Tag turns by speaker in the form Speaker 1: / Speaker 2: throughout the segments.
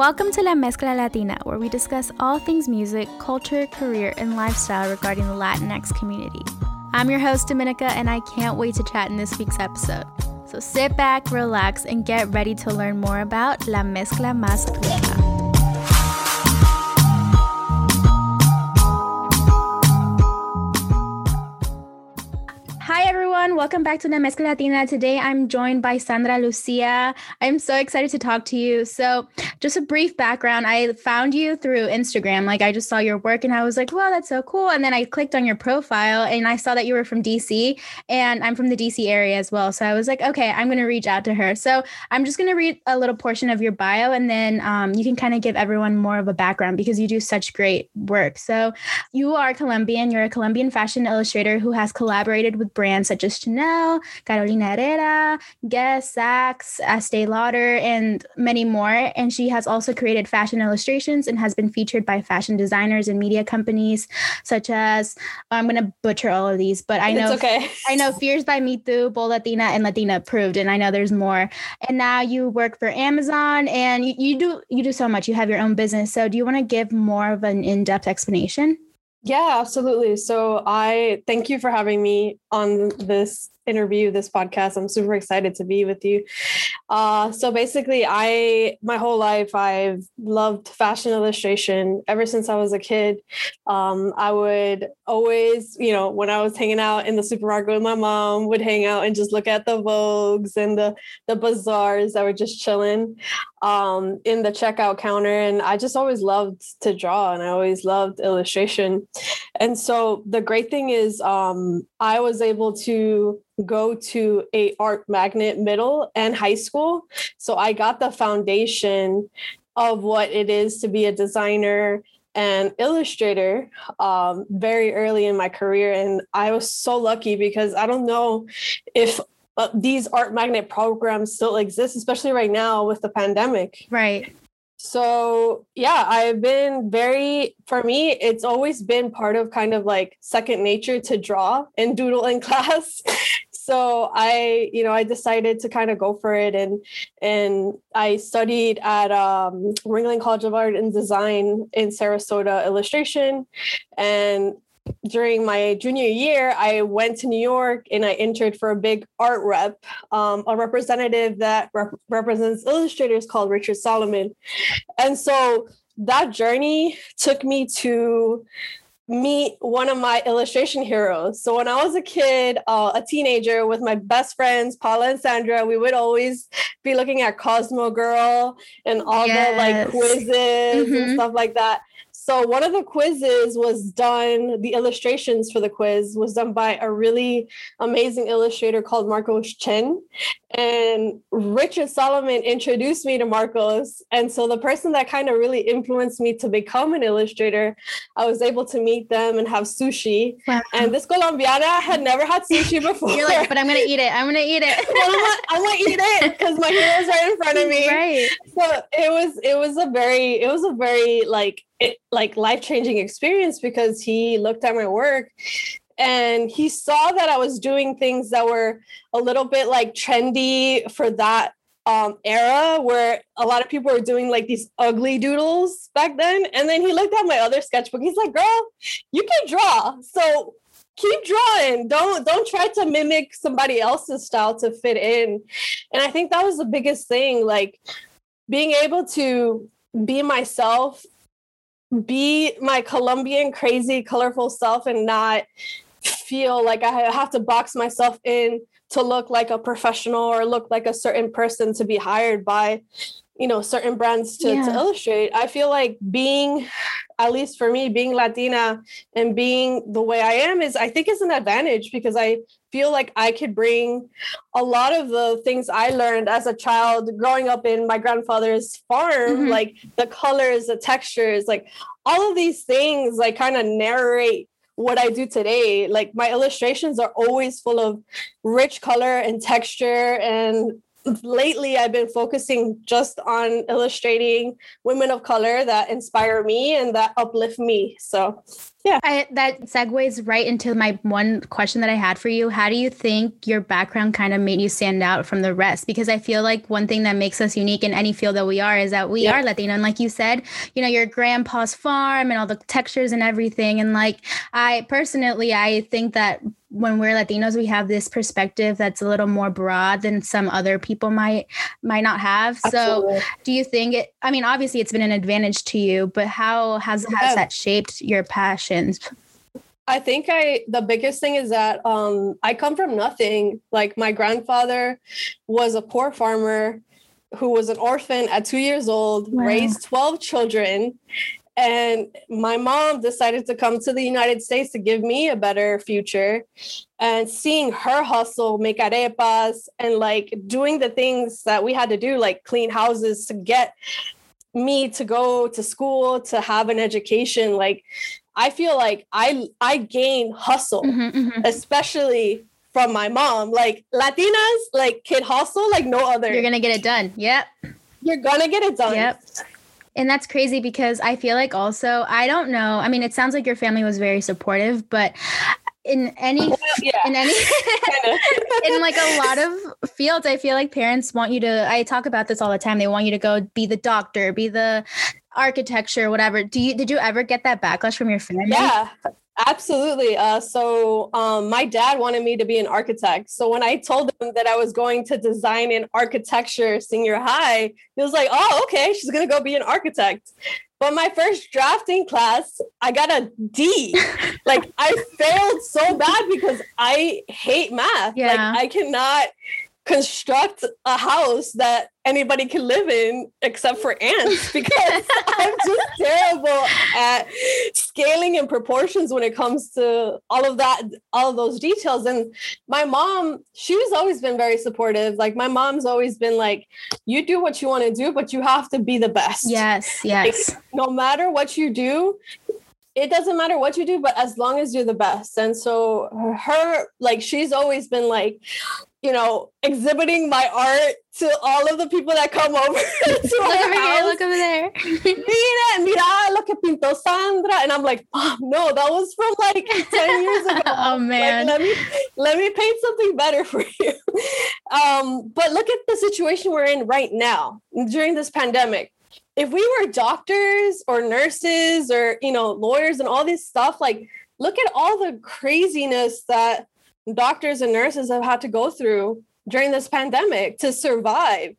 Speaker 1: Welcome to La Mezcla Latina, where we discuss all things music, culture, career, and lifestyle regarding the Latinx community. I'm your host, Dominica, and I can't wait to chat in this week's episode. So sit back, relax, and get ready to learn more about La Mezcla Más Rica. Hi everyone, welcome back to La Mezcla Latina. Today I'm joined by Sandra Lucia. I'm so excited to talk to you. So, just a brief background I found you through Instagram. Like, I just saw your work and I was like, wow, that's so cool. And then I clicked on your profile and I saw that you were from DC and I'm from the DC area as well. So, I was like, okay, I'm going to reach out to her. So, I'm just going to read a little portion of your bio and then um, you can kind of give everyone more of a background because you do such great work. So, you are Colombian, you're a Colombian fashion illustrator who has collaborated with brands such as Chanel, Carolina Herrera, Guess, Saks, Estee Lauder, and many more. And she has also created fashion illustrations and has been featured by fashion designers and media companies such as oh, I'm gonna butcher all of these, but I know
Speaker 2: okay.
Speaker 1: I know Fears by Me Too, Bold Latina, and Latina Approved, and I know there's more. And now you work for Amazon, and you, you do you do so much. You have your own business. So do you want to give more of an in-depth explanation?
Speaker 2: Yeah, absolutely. So I thank you for having me on this interview, this podcast. I'm super excited to be with you. Uh, so basically, I my whole life I've loved fashion illustration ever since I was a kid. Um, I would always, you know, when I was hanging out in the supermarket with my mom, would hang out and just look at the Vogues and the the bazaars that were just chilling um, in the checkout counter. And I just always loved to draw and I always loved illustration. And so the great thing is um, I was able to go to a art magnet middle and high school. So i got the foundation of what it is to be a designer and illustrator um, very early in my career. And i was so lucky because i don't know if uh, these art magnet programs still exist especially right now with the pandemic.
Speaker 1: Right.
Speaker 2: So yeah i've been very for me it's always been part of kind of like second nature to draw and doodle in class so i you know i decided to kind of go for it and and i studied at um, ringling college of art and design in sarasota illustration and during my junior year, I went to New York and I entered for a big art rep, um, a representative that rep- represents illustrators called Richard Solomon. And so that journey took me to meet one of my illustration heroes. So when I was a kid, uh, a teenager with my best friends, Paula and Sandra, we would always be looking at Cosmo Girl and all yes. the like quizzes mm-hmm. and stuff like that. So one of the quizzes was done, the illustrations for the quiz was done by a really amazing illustrator called Marcos Chin. And Richard Solomon introduced me to Marcos. And so the person that kind of really influenced me to become an illustrator, I was able to meet them and have sushi. Wow. And this Colombiana had never had sushi before.
Speaker 1: You're like, but I'm gonna eat it. I'm gonna eat it.
Speaker 2: well, I'm, gonna, eat it because my hero's right in front of me.
Speaker 1: Right.
Speaker 2: So it was it was a very it was a very like it, like life changing experience because he looked at my work and he saw that I was doing things that were a little bit like trendy for that um, era where a lot of people were doing like these ugly doodles back then. And then he looked at my other sketchbook. He's like, girl, you can draw. So keep drawing. Don't don't try to mimic somebody else's style to fit in. And I think that was the biggest thing, like being able to be myself be my Colombian crazy colorful self and not feel like I have to box myself in to look like a professional or look like a certain person to be hired by you know certain brands to, yeah. to illustrate i feel like being at least for me being latina and being the way i am is i think is an advantage because i feel like i could bring a lot of the things i learned as a child growing up in my grandfather's farm mm-hmm. like the colors the textures like all of these things like kind of narrate what I do today. Like my illustrations are always full of rich color and texture and lately I've been focusing just on illustrating women of color that inspire me and that uplift me. So yeah.
Speaker 1: I, that segues right into my one question that I had for you. How do you think your background kind of made you stand out from the rest? Because I feel like one thing that makes us unique in any field that we are is that we yeah. are Latino. And like you said, you know, your grandpa's farm and all the textures and everything. And like I personally, I think that when we're Latinos, we have this perspective that's a little more broad than some other people might might not have. Absolutely. So, do you think it? I mean, obviously, it's been an advantage to you, but how has yeah. has that shaped your passions?
Speaker 2: I think I the biggest thing is that um, I come from nothing. Like my grandfather was a poor farmer who was an orphan at two years old, wow. raised 12 children, and my mom decided to come to the United States to give me a better future. And seeing her hustle, make arepas, and like doing the things that we had to do, like clean houses to get me to go to school, to have an education, like I feel like I I gain hustle, mm-hmm, mm-hmm. especially from my mom. Like Latinas, like kid hustle like no other.
Speaker 1: You're gonna get it done. Yep.
Speaker 2: You're gonna get it done.
Speaker 1: Yep. And that's crazy because I feel like also, I don't know. I mean, it sounds like your family was very supportive, but in any well, yeah. in any in like a lot of fields i feel like parents want you to i talk about this all the time they want you to go be the doctor be the architecture whatever do you did you ever get that backlash from your family
Speaker 2: yeah Absolutely. Uh, so um, my dad wanted me to be an architect. So when I told him that I was going to design in architecture senior high, he was like, "Oh, okay, she's gonna go be an architect." But my first drafting class, I got a D. like I failed so bad because I hate math. Yeah. Like I cannot construct a house that anybody can live in except for ants because I'm just terrible at scaling and proportions when it comes to all of that, all of those details. And my mom, she's always been very supportive. Like my mom's always been like, you do what you want to do, but you have to be the best.
Speaker 1: Yes, yes.
Speaker 2: Like, no matter what you do, it doesn't matter what you do, but as long as you're the best. And so her, like, she's always been like, you know, exhibiting my art to all of the people that come over to
Speaker 1: look over house. Here, look over there.
Speaker 2: mira, mira lo que pintó Sandra. And I'm like, oh, no, that was from like 10 years ago.
Speaker 1: oh man.
Speaker 2: Like, let me let me paint something better for you. Um, but look at the situation we're in right now during this pandemic. If we were doctors or nurses or you know lawyers and all this stuff, like look at all the craziness that doctors and nurses have had to go through during this pandemic to survive.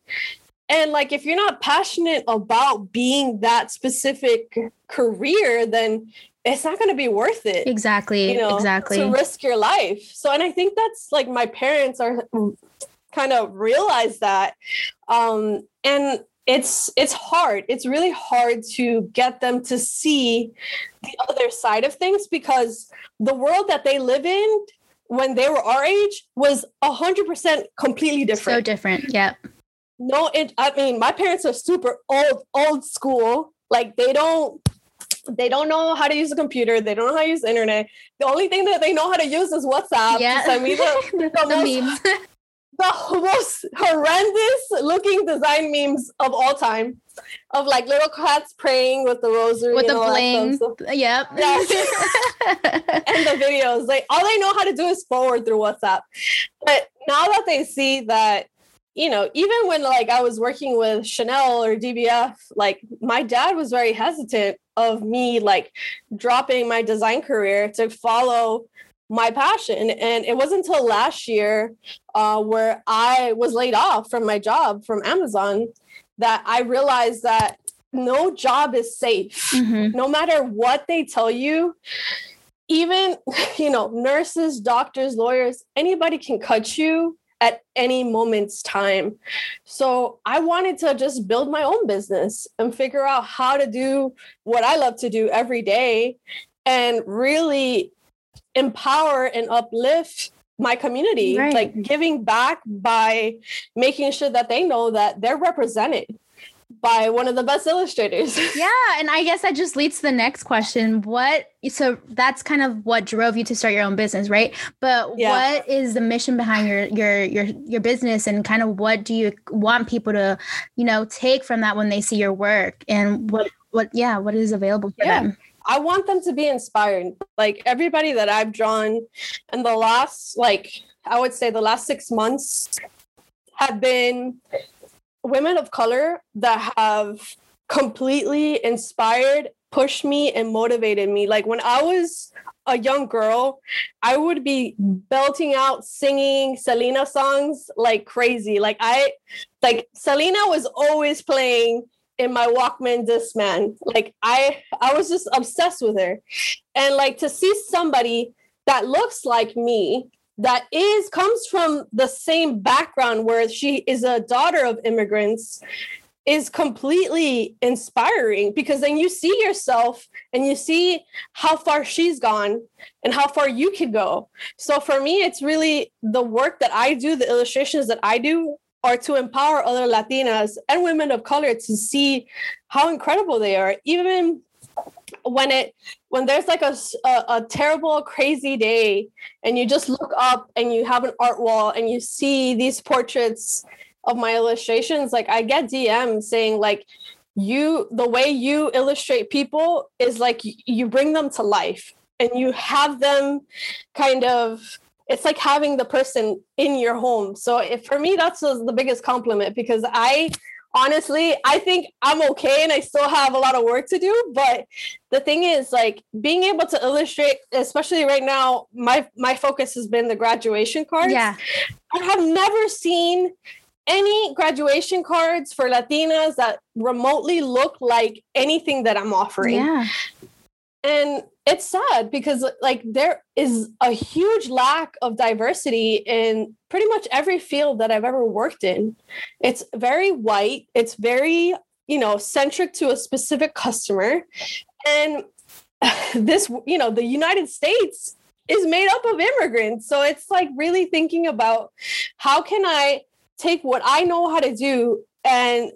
Speaker 2: And like, if you're not passionate about being that specific career, then it's not going to be worth it.
Speaker 1: Exactly.
Speaker 2: You know,
Speaker 1: exactly.
Speaker 2: To risk your life. So, and I think that's like my parents are kind of realize that. Um, and it's it's hard it's really hard to get them to see the other side of things because the world that they live in when they were our age was a hundred percent completely different.
Speaker 1: So different. Yep.
Speaker 2: No, it, I mean, my parents are super old, old school. Like they don't, they don't know how to use a computer. They don't know how to use the internet. The only thing that they know how to use is WhatsApp.
Speaker 1: Yeah. I mean, the, the, the most.
Speaker 2: the most horrendous looking design memes of all time of like little cats praying with the rosary
Speaker 1: with the bling. Yep.
Speaker 2: Yeah. and the videos, like all they know how to do is forward through WhatsApp. But now that they see that, you know, even when like I was working with Chanel or DVF, like my dad was very hesitant of me like dropping my design career to follow my passion. And it wasn't until last year uh, where I was laid off from my job from Amazon that I realized that no job is safe. Mm-hmm. No matter what they tell you, even, you know, nurses, doctors, lawyers, anybody can cut you at any moment's time. So I wanted to just build my own business and figure out how to do what I love to do every day and really empower and uplift my community, right. like giving back by making sure that they know that they're represented. by one of the best illustrators.
Speaker 1: yeah, and I guess that just leads to the next question. What so that's kind of what drove you to start your own business, right? But yeah. what is the mission behind your your your your business and kind of what do you want people to, you know, take from that when they see your work and what what yeah, what is available for yeah. them?
Speaker 2: I want them to be inspired. Like everybody that I've drawn in the last like I would say the last 6 months have been women of color that have completely inspired, pushed me, and motivated me. Like when I was a young girl, I would be belting out singing Selena songs like crazy. Like I like Selena was always playing in my Walkman Discman. Like I I was just obsessed with her. And like to see somebody that looks like me that is comes from the same background where she is a daughter of immigrants is completely inspiring because then you see yourself and you see how far she's gone and how far you could go. So for me, it's really the work that I do, the illustrations that I do are to empower other Latinas and women of color to see how incredible they are. Even when it when there's like a, a, a, terrible crazy day and you just look up and you have an art wall and you see these portraits of my illustrations like i get dms saying like you the way you illustrate people is like you bring them to life and you have them kind of it's like having the person in your home so if, for me that's the biggest compliment because i honestly, I think I'm okay and I still have a lot of work to do. But the thing is, like being able to illustrate, especially right now, my my focus has been the graduation cards.
Speaker 1: Yeah.
Speaker 2: I have never seen any graduation cards for Latinas that remotely look like anything that I'm offering.
Speaker 1: Yeah.
Speaker 2: And it's sad because like there is a huge lack of diversity in pretty much every field that I've ever worked in. It's very white, it's very, you know, centric to a specific customer. And this, you know, the United States is made up of immigrants. So it's like really thinking about how can I take what I know how to do and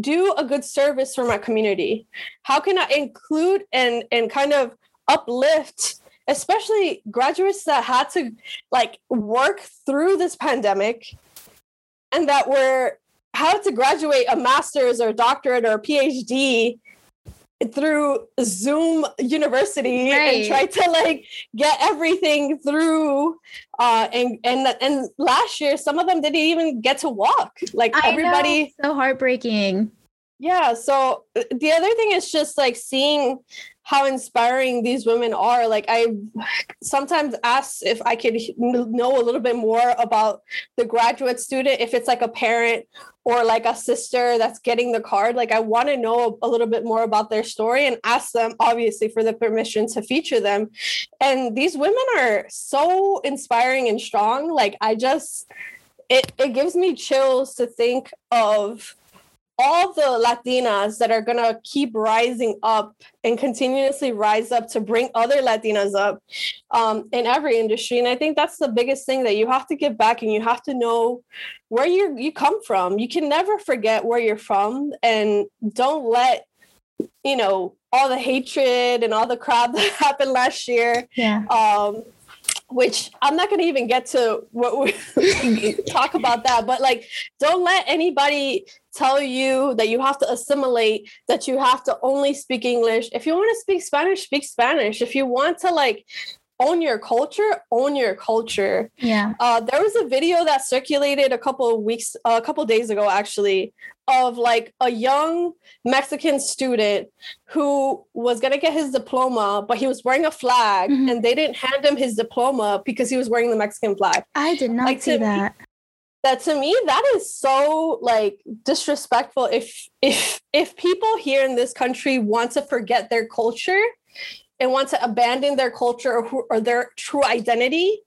Speaker 2: do a good service for my community? How can I include and and kind of uplift especially graduates that had to like work through this pandemic and that were how to graduate a master's or doctorate or phd through zoom university right. and try to like get everything through uh and and and last year some of them didn't even get to walk. Like I everybody
Speaker 1: know, so heartbreaking.
Speaker 2: Yeah so uh, the other thing is just like seeing how inspiring these women are. Like I sometimes ask if I could know a little bit more about the graduate student, if it's like a parent or like a sister that's getting the card. Like I want to know a little bit more about their story and ask them, obviously, for the permission to feature them. And these women are so inspiring and strong. Like I just it it gives me chills to think of all the Latinas that are going to keep rising up and continuously rise up to bring other Latinas up um, in every industry. And I think that's the biggest thing that you have to give back and you have to know where you you come from. You can never forget where you're from and don't let, you know, all the hatred and all the crap that happened last year.
Speaker 1: Yeah.
Speaker 2: Um, which I'm not going to even get to what we talk about that, but like, don't let anybody tell you that you have to assimilate, that you have to only speak English. If you want to speak Spanish, speak Spanish. If you want to like own your culture, own your culture.
Speaker 1: Yeah.
Speaker 2: Uh, there was a video that circulated a couple of weeks, uh, a couple days ago, actually, of like a young Mexican student who was gonna get his diploma, but he was wearing a flag, mm-hmm. and they didn't hand him his diploma because he was wearing the Mexican flag.
Speaker 1: I did not like, see that. Me,
Speaker 2: that to me that is so like disrespectful if if if people here in this country want to forget their culture and want to abandon their culture or, or their true identity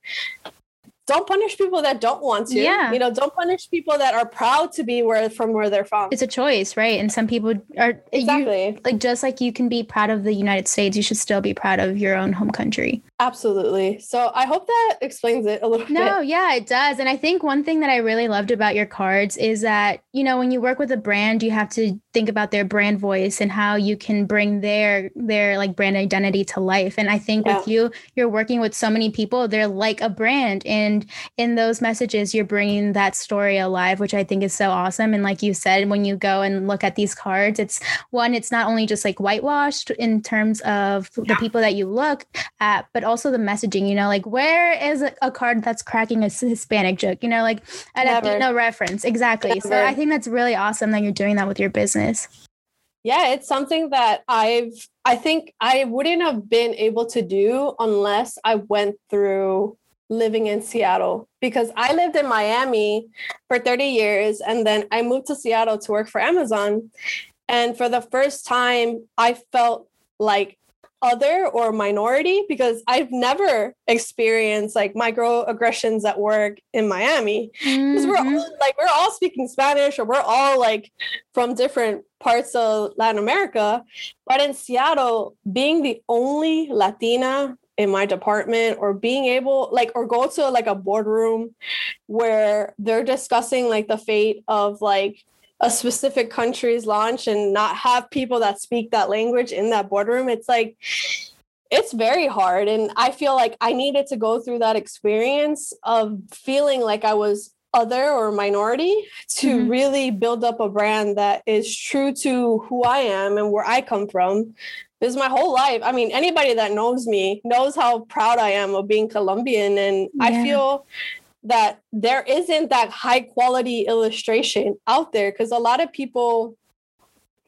Speaker 2: don't punish people that don't want to.
Speaker 1: Yeah.
Speaker 2: You know, don't punish people that are proud to be where from where they're from.
Speaker 1: It's a choice, right? And some people are exactly you, like just like you can be proud of the United States, you should still be proud of your own home country.
Speaker 2: Absolutely. So I hope that explains it a little
Speaker 1: no,
Speaker 2: bit.
Speaker 1: No, yeah, it does. And I think one thing that I really loved about your cards is that, you know, when you work with a brand, you have to think about their brand voice and how you can bring their their like brand identity to life. And I think yeah. with you, you're working with so many people, they're like a brand and in those messages you're bringing that story alive, which I think is so awesome. And like you said, when you go and look at these cards, it's one it's not only just like whitewashed in terms of yeah. the people that you look at, but also the messaging, you know, like where is a card that's cracking a Hispanic joke, you know, like a Never. Latino reference. Exactly. Never. So I think that's really awesome that you're doing that with your business.
Speaker 2: Yeah, it's something that I've, I think I wouldn't have been able to do unless I went through living in Seattle because I lived in Miami for 30 years and then I moved to Seattle to work for Amazon. And for the first time, I felt like other or minority because I've never experienced like microaggressions at work in Miami because mm-hmm. we're all, like we're all speaking Spanish or we're all like from different parts of Latin America but in Seattle being the only Latina in my department or being able like or go to like a boardroom where they're discussing like the fate of like a specific country's launch and not have people that speak that language in that boardroom, it's like it's very hard. And I feel like I needed to go through that experience of feeling like I was other or minority to mm-hmm. really build up a brand that is true to who I am and where I come from. This is my whole life. I mean, anybody that knows me knows how proud I am of being Colombian. And yeah. I feel that there isn't that high quality illustration out there because a lot of people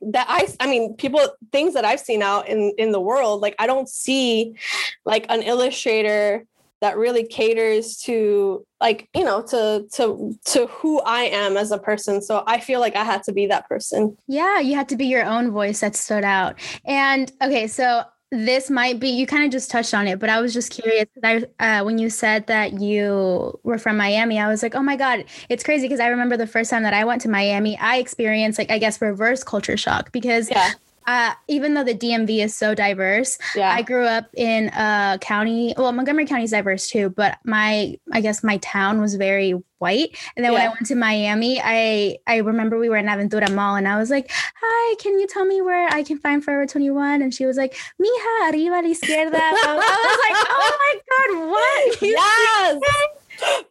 Speaker 2: that I I mean people things that I've seen out in in the world like I don't see like an illustrator that really caters to like you know to to to who I am as a person so I feel like I had to be that person.
Speaker 1: Yeah, you had to be your own voice that stood out. And okay, so this might be you kind of just touched on it but i was just curious I, uh, when you said that you were from miami i was like oh my god it's crazy because i remember the first time that i went to miami i experienced like i guess reverse culture shock because yeah uh, even though the DMV is so diverse, yeah. I grew up in a county. Well, Montgomery County is diverse too, but my, I guess my town was very white. And then yeah. when I went to Miami, I I remember we were in Aventura Mall, and I was like, "Hi, can you tell me where I can find Forever 21?" And she was like, "Mija, arriba a la izquierda." I was like, "Oh my god, what?"
Speaker 2: yes.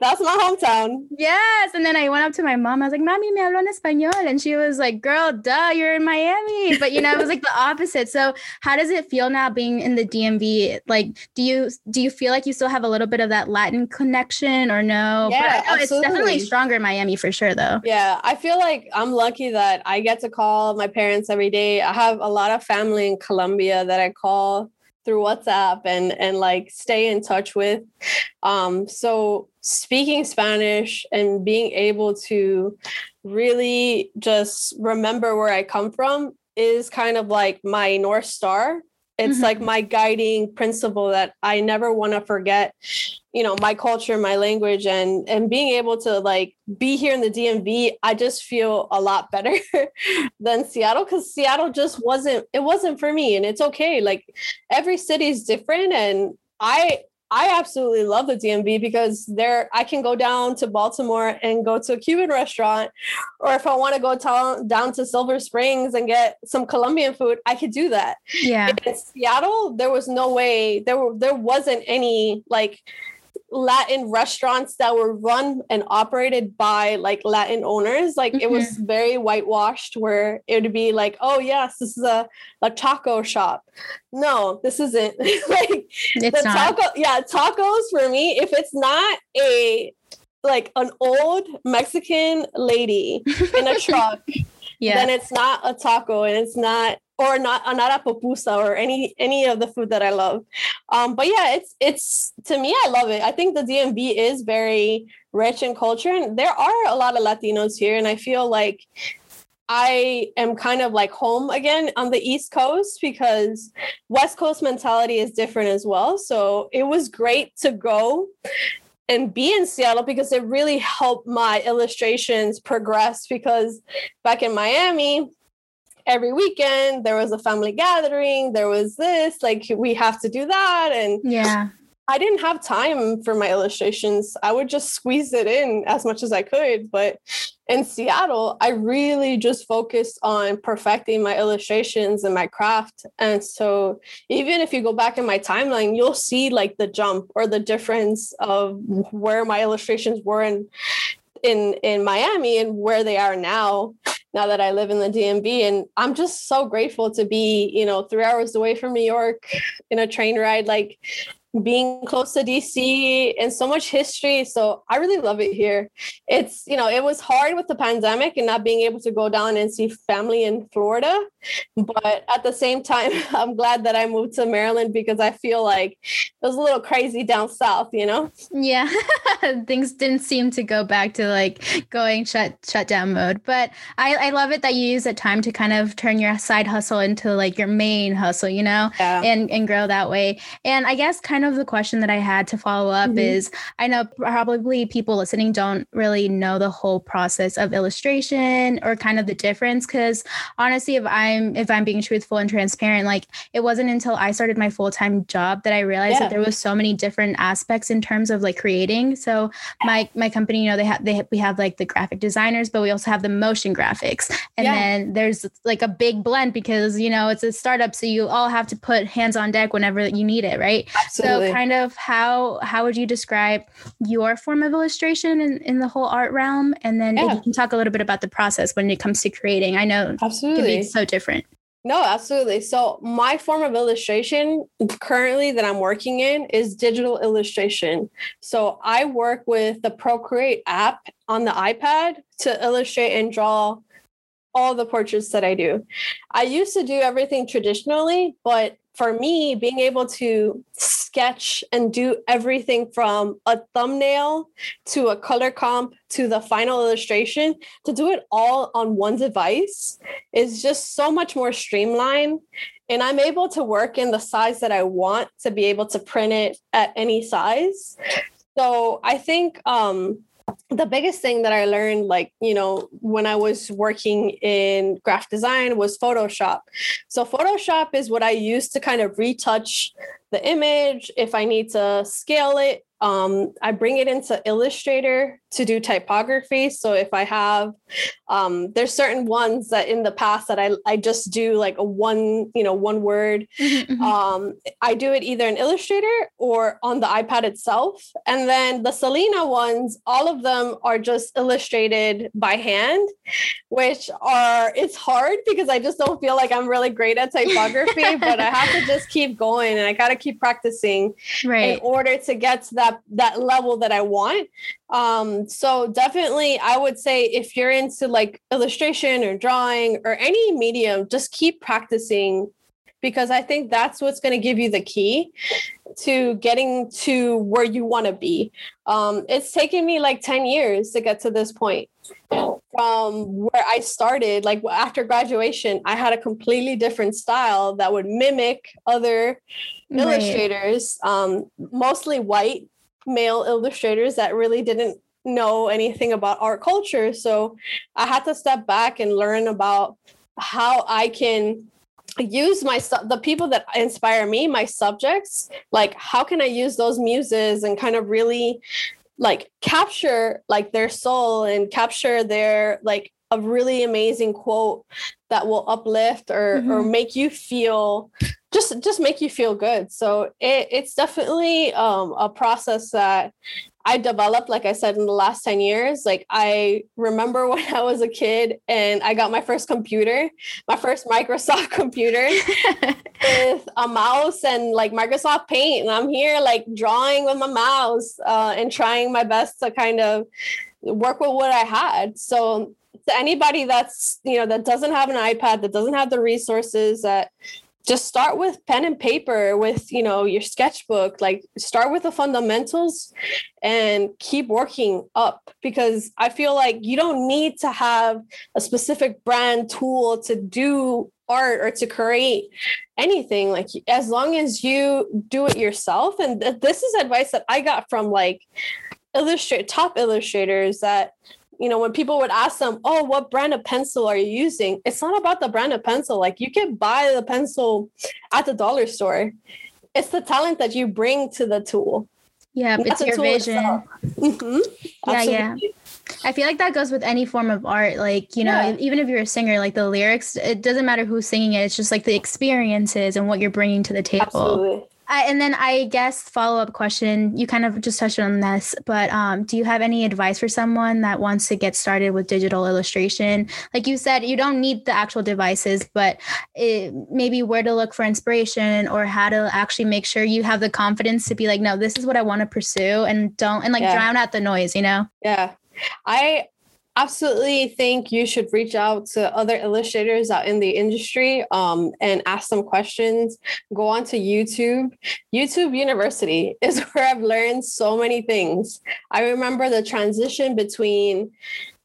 Speaker 2: That's my hometown.
Speaker 1: Yes. And then I went up to my mom. I was like, Mami, me hablo en español. And she was like, Girl, duh, you're in Miami. But you know, it was like the opposite. So how does it feel now being in the DMV? Like, do you do you feel like you still have a little bit of that Latin connection or no?
Speaker 2: Yeah,
Speaker 1: but, it's definitely stronger in Miami for sure though.
Speaker 2: Yeah. I feel like I'm lucky that I get to call my parents every day. I have a lot of family in Colombia that I call through WhatsApp and and like stay in touch with. Um, so speaking Spanish and being able to really just remember where I come from is kind of like my north star it's mm-hmm. like my guiding principle that i never want to forget you know my culture my language and and being able to like be here in the dmv i just feel a lot better than seattle because seattle just wasn't it wasn't for me and it's okay like every city is different and i I absolutely love the DMV because there I can go down to Baltimore and go to a Cuban restaurant, or if I want to go down down to Silver Springs and get some Colombian food, I could do that.
Speaker 1: Yeah.
Speaker 2: In Seattle, there was no way there were there wasn't any like Latin restaurants that were run and operated by like Latin owners. Like mm-hmm. it was mm-hmm. very whitewashed where it would be like, oh yes, this is a, a taco shop. No, this isn't like it's the not. taco. Yeah, tacos for me, if it's not a like an old Mexican lady in a truck, yeah. then it's not a taco and it's not or not not a pupusa or any any of the food that I love. Um, but yeah, it's it's to me, I love it. I think the DMV is very rich in culture, and there are a lot of Latinos here, and I feel like I am kind of like home again on the East Coast because West Coast mentality is different as well. So it was great to go and be in Seattle because it really helped my illustrations progress because back in Miami every weekend there was a family gathering there was this like we have to do that and
Speaker 1: yeah
Speaker 2: I didn't have time for my illustrations. I would just squeeze it in as much as I could. But in Seattle, I really just focused on perfecting my illustrations and my craft. And so even if you go back in my timeline, you'll see like the jump or the difference of where my illustrations were in in in Miami and where they are now now that I live in the DMV. And I'm just so grateful to be, you know, three hours away from New York in a train ride. Like being close to DC and so much history. So I really love it here. It's, you know, it was hard with the pandemic and not being able to go down and see family in Florida. But at the same time, I'm glad that I moved to Maryland because I feel like it was a little crazy down south, you know?
Speaker 1: Yeah. Things didn't seem to go back to like going shut shut down mode. But I, I love it that you use that time to kind of turn your side hustle into like your main hustle, you know, yeah. and, and grow that way. And I guess kind of the question that I had to follow up mm-hmm. is I know probably people listening don't really know the whole process of illustration or kind of the difference. Cause honestly, if I I'm if I'm being truthful and transparent, like it wasn't until I started my full-time job that I realized yeah. that there was so many different aspects in terms of like creating. So my my company, you know, they have they we have like the graphic designers, but we also have the motion graphics. And yeah. then there's like a big blend because you know it's a startup, so you all have to put hands on deck whenever you need it, right? Absolutely. So kind of how how would you describe your form of illustration in, in the whole art realm? And then yeah. you can talk a little bit about the process when it comes to creating. I know
Speaker 2: absolutely
Speaker 1: so different different.
Speaker 2: No, absolutely. So, my form of illustration currently that I'm working in is digital illustration. So, I work with the Procreate app on the iPad to illustrate and draw all the portraits that I do. I used to do everything traditionally, but for me, being able to sketch and do everything from a thumbnail to a color comp to the final illustration, to do it all on one device is just so much more streamlined. And I'm able to work in the size that I want to be able to print it at any size. So I think um, the biggest thing that I learned, like, you know, when I was working in graphic design was Photoshop. So, Photoshop is what I use to kind of retouch the image if I need to scale it um, I bring it into Illustrator to do typography. So if I have, um, there's certain ones that in the past that I, I just do like a one, you know, one word. Mm-hmm, mm-hmm. Um, I do it either in Illustrator or on the iPad itself. And then the Selena ones, all of them are just illustrated by hand, which are, it's hard because I just don't feel like I'm really great at typography, but I have to just keep going and I got to keep practicing right. in order to get to that that level that I want. Um, so definitely I would say if you're into like illustration or drawing or any medium, just keep practicing because I think that's what's going to give you the key to getting to where you want to be. Um, it's taken me like 10 years to get to this point. From where I started, like after graduation, I had a completely different style that would mimic other right. illustrators, um, mostly white male illustrators that really didn't know anything about art culture. So I had to step back and learn about how I can use my the people that inspire me my subjects like how can i use those muses and kind of really like capture like their soul and capture their like a really amazing quote that will uplift or mm-hmm. or make you feel just just make you feel good. So it, it's definitely um, a process that i developed like i said in the last 10 years. Like i remember when i was a kid and i got my first computer my first microsoft computer with a mouse and like microsoft paint. And i'm here like drawing with my mouse uh, and trying my best to kind of work with what i had. So to anybody that's you know that doesn't have an ipad that doesn't have the resources that just start with pen and paper with you know your sketchbook like start with the fundamentals and keep working up because i feel like you don't need to have a specific brand tool to do art or to create anything like as long as you do it yourself. And th- this is advice that i got from like illustrate top illustrators that you know when people would ask them oh what brand of pencil are you using it's not about the brand of pencil like you can buy the pencil at the dollar store it's the talent that you bring to the tool
Speaker 1: yeah it's your vision mm-hmm. yeah yeah I feel like that goes with any form of art. Like, you know, yeah. even if you're a singer, like the lyrics, it doesn't matter who's singing it. It's just like the experiences and what you're bringing to the table. Absolutely. I, and then I guess follow up question. You kind of just touched on this, but um, do you have any advice for someone that wants to get started with digital illustration? Like you said, you don't need the actual devices, but it, maybe where to look for inspiration or how to actually make sure you have the confidence to be like, no, this is what I want to pursue, and don't and like yeah. drown out the noise. You know?
Speaker 2: Yeah, I absolutely think you should reach out to other illustrators out in the industry um, and ask them questions. Go on to YouTube. YouTube University is where I've learned so many things. I remember the transition between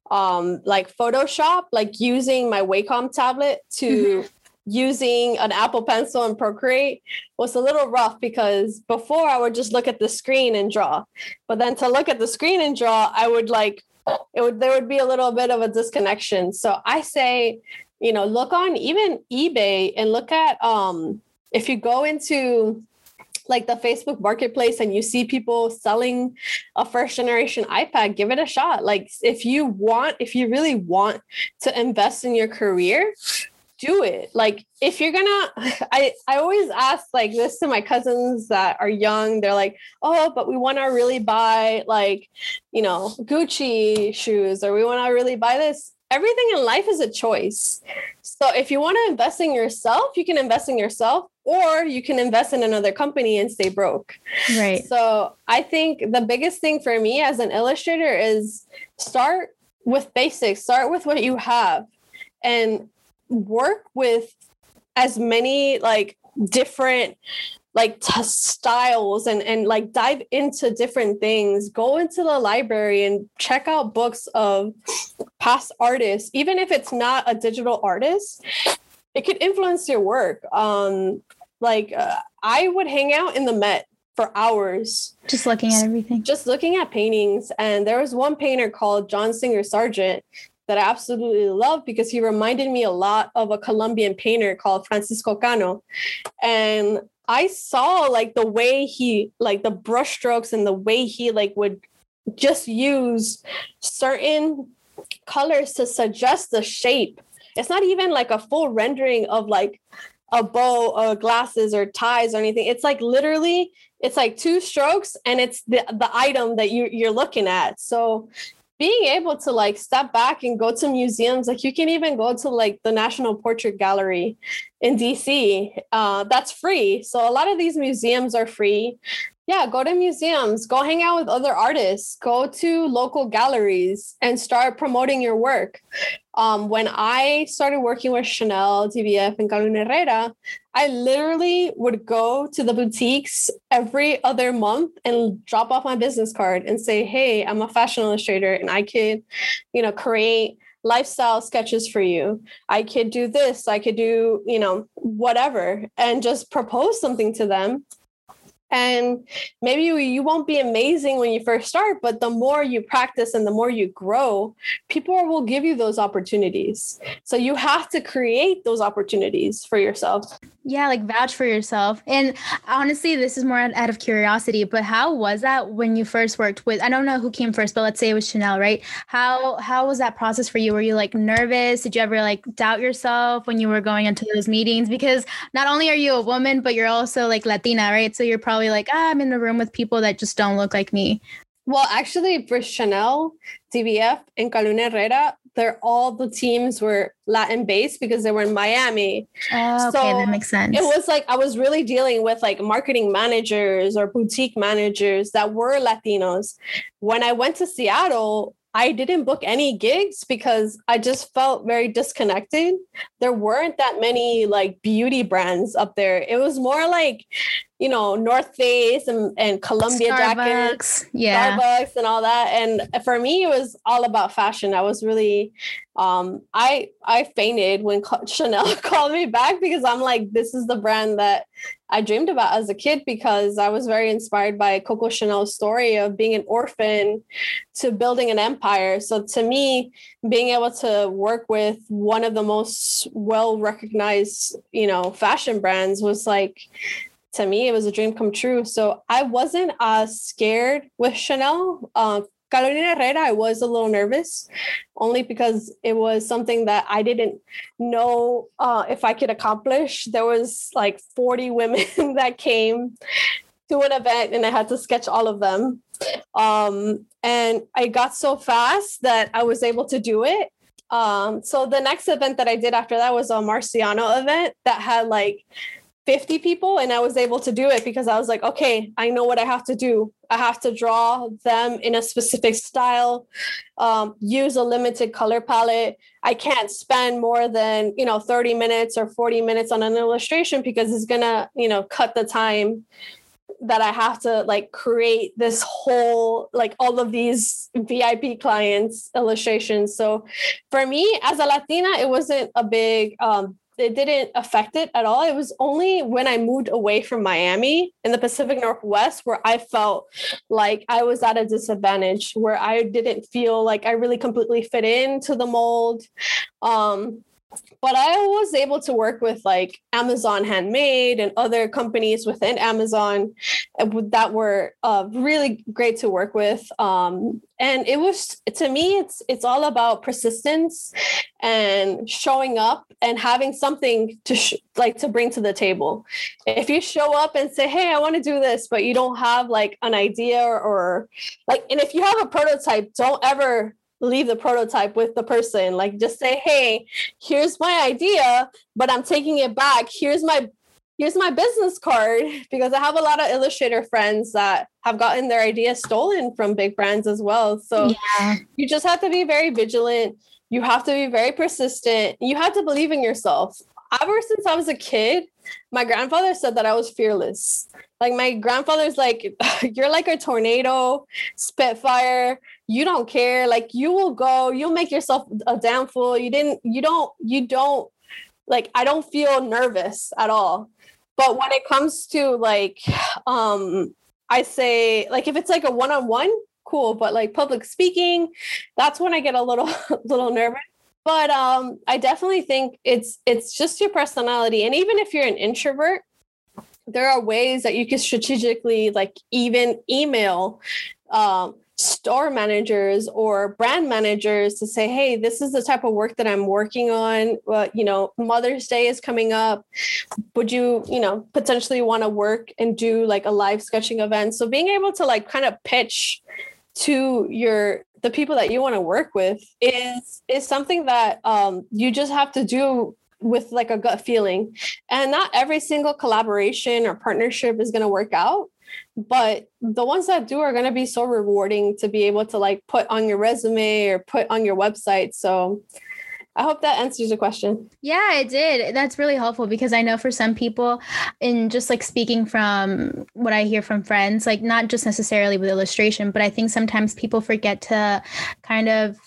Speaker 2: um, like Photoshop, like using my Wacom tablet to mm-hmm. using an Apple Pencil and Procreate was a little rough because before I would just look at the screen and draw. But then to look at the screen and draw, I would like it would there would be a little bit of a disconnection. So I say, you know, look on even eBay and look at um if you go into like the Facebook marketplace and you see people selling a first generation iPad, give it a shot. Like if you want, if you really want to invest in your career, do it. Like if you're gonna I I always ask like this to my cousins that are young. They're like, "Oh, but we want to really buy like, you know, Gucci shoes or we want to really buy this." Everything in life is a choice. So if you want to invest in yourself, you can invest in yourself or you can invest in another company and stay broke.
Speaker 1: Right.
Speaker 2: So I think the biggest thing for me as an illustrator is start with basics, start with what you have and work with as many like different like t- styles and and like dive into different things. Go into the library and check out books of past artists even if it's not a digital artist it could influence your work. Um like uh, i would hang out in the met for hours.
Speaker 1: Just looking at everything.
Speaker 2: Just looking at paintings. And there was one painter called john singer sargent that I absolutely love because he reminded me a lot of a Colombian painter called Francisco Cano. And I saw like the way he like the brushstrokes and the way he like would just use certain colors to suggest the shape. It's not even like a full rendering of like a bow or glasses or ties or anything. It's like literally it's like two strokes and it's the the item that you you're looking at. So being able to like step back and go to museums like you can even go to like the national portrait gallery in dc uh, that's free. So a lot of these museums are free yeah go to museums go hang out with other artists go to local galleries and start promoting your work. Um, when i started working with chanel DVF and carolina herrera i literally would go to the boutiques every other month and drop off my business card and say hey i'm a fashion illustrator and i could you know create lifestyle sketches for you. I could do this i could do you know whatever and just propose something to them and maybe you won't be amazing when you first start, but the more you practice and the more you grow, people will give you those opportunities. So you have to create those opportunities for yourself.
Speaker 1: Yeah, like vouch for yourself. And honestly, this is more out of curiosity, but how was that when you first worked with I don't know who came first, but let's say it was Chanel, right? How how was that process for you? Were you like nervous? Did you ever like doubt yourself when you were going into those meetings because not only are you a woman, but you're also like Latina, right? So you're probably like, ah, I'm in the room with people that just don't look like me.
Speaker 2: Well, actually, for Chanel, DVF, and Carolina Herrera, they're all the teams were Latin based because they were in Miami.
Speaker 1: Oh, okay, so that makes sense.
Speaker 2: It was like I was really dealing with like marketing managers or boutique managers that were Latinos. When I went to Seattle, I didn't book any gigs because I just felt very disconnected. There weren't that many like beauty brands up there. It was more like you know, North Face and, and Columbia
Speaker 1: Starbucks,
Speaker 2: jackets,
Speaker 1: yeah.
Speaker 2: Starbucks and all that. And for me, it was all about fashion. I was really, um, I I fainted when Chanel called me back because I'm like, this is the brand that I dreamed about as a kid because I was very inspired by Coco Chanel's story of being an orphan to building an empire. So to me, being able to work with one of the most well recognized, you know, fashion brands was like to me, it was a dream come true. So I wasn't as scared with Chanel. Uh, Carolina Herrera, I was a little nervous only because it was something that I didn't know uh, if I could accomplish. There was like 40 women that came to an event and I had to sketch all of them. Um, and I got so fast that I was able to do it. Um, so the next event that I did after that was a Marciano event that had like 50 people and I was able to do it because I was like, okay, I know what I have to do. I have to draw them in a specific style, um, use a limited color palette. I can't spend more than, you know, 30 minutes or 40 minutes on an illustration because it's to, you know, cut the time that I have to like create this whole like all of these VIP clients illustrations. So for me as a Latina, it wasn't a big um, it didn't affect it at all. It was only when I moved away from Miami in the Pacific Northwest where I felt like I was at a disadvantage, where I didn't feel like I really completely fit into the mold. Um, but I was able to work with like Amazon Handmade and other companies within Amazon that were uh, really great to work with. Um, and it was to me, it's it's all about persistence and showing up and having something to sh- like to bring to the table. If you show up and say, "Hey, I want to do this," but you don't have like an idea or, or like, and if you have a prototype, don't ever leave the prototype with the person. Like just say, hey, here's my idea, but I'm taking it back. Here's my here's my business card because I have a lot of illustrator friends that have gotten their ideas stolen from big brands as well. So yeah. you just have to be very vigilant. You have to be very persistent. You have to believe in yourself. Ever since I was a kid, my grandfather said that I was fearless. Like my grandfather's like, you're like a tornado, spitfire. You don't care. Like you will go. You'll make yourself a damn fool. You didn't. You don't. You don't. Like I don't feel nervous at all. But when it comes to like, um, I say like if it's like a one-on-one, cool. But like public speaking, that's when I get a little little nervous but um i definitely think it's it's just your personality. And even if you're an introvert there are ways that you can strategically like even email um, store managers or brand managers to say hey this is the type of work that i'm working on. Well, you know mother's day is coming up. Would you you know potentially want to work and do like a live sketching event? So being able to like kind of pitch to your the people that you want to work with is is something that um, you just have to do with like a gut feeling. And not every single collaboration or partnership is going to work out but the ones that do are going to be so rewarding to be able to like put on your resume or put on your website. So I hope that answers your question.
Speaker 1: Yeah, it did. That's really helpful because I know for some people, in just like speaking from what I hear from friends, like not just necessarily with illustration, but I think sometimes people forget to kind of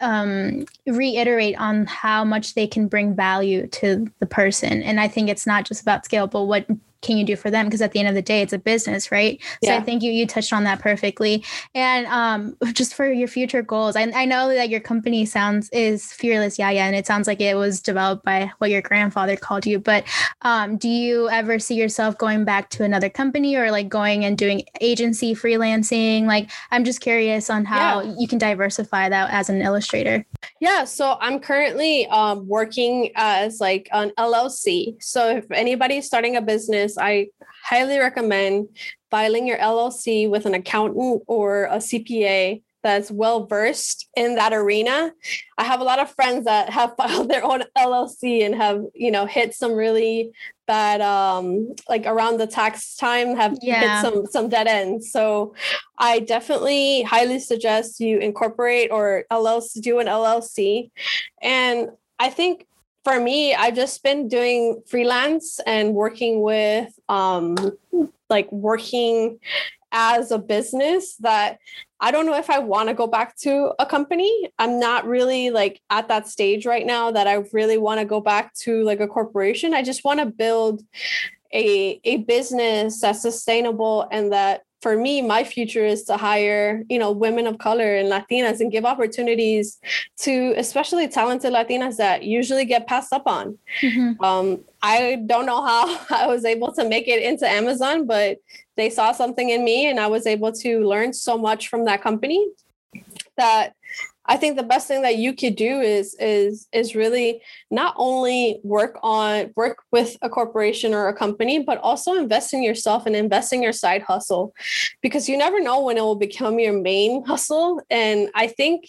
Speaker 1: um, reiterate on how much they can bring value to the person. And I think it's not just about scale, but what can you do for them? Because at the end of the day it's a business right? Yeah. so i think you you touched on that perfectly. And um just for your future goals I, I know that your company sounds is Fearless Yaya and it sounds like it was developed by what your grandfather called you but um do you ever see yourself going back to another company or like going and doing agency freelancing? Like i'm just curious on how yeah. you can diversify that as an illustrator.
Speaker 2: Yeah so i'm currently um, working as like an llc so if anybody's starting a business I highly recommend filing your LLC with an accountant or a CPA that's well versed in that arena. I have a lot of friends that have filed their own LLC and have, you know, hit some really bad um like around the tax time have yeah. hit some some dead ends. So I definitely highly suggest you incorporate or LLC do an LLC. And I think for me, I've just been doing freelance and working with um like working as a business that I don't know if I want to go back to a company. I'm not really like at that stage right now that I really want to go back to like a corporation. I just want to build a a business that's sustainable and that for me, my future is to hire, you know, women of color and Latinas and give opportunities to especially talented Latinas that usually get passed up on. Mm-hmm. Um, I don't know how I was able to make it into Amazon, but they saw something in me and I was able to learn so much from that company that I think the best thing that you could do is is is really not only work on work with a corporation or a company, but also invest in yourself and invest in your side hustle, because you never know when it will become your main hustle. And I think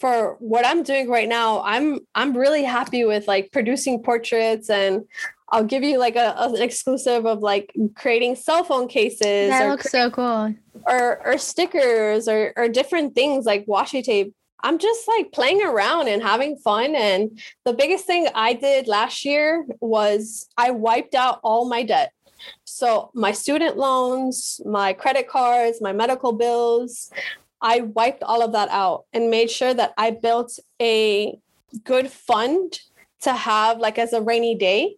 Speaker 2: for what I'm doing right now, I'm I'm really happy with like producing portraits and I'll give you like a, an exclusive of like creating cell phone cases.
Speaker 1: That looks cre- so cool.
Speaker 2: Or or stickers or or different things like washi tape I'm just like playing around and having fun. And the biggest thing I did last year was I wiped out all my debt. So, my student loans, my credit cards, my medical bills, I wiped all of that out and made sure that I built a good fund to have like as a rainy day.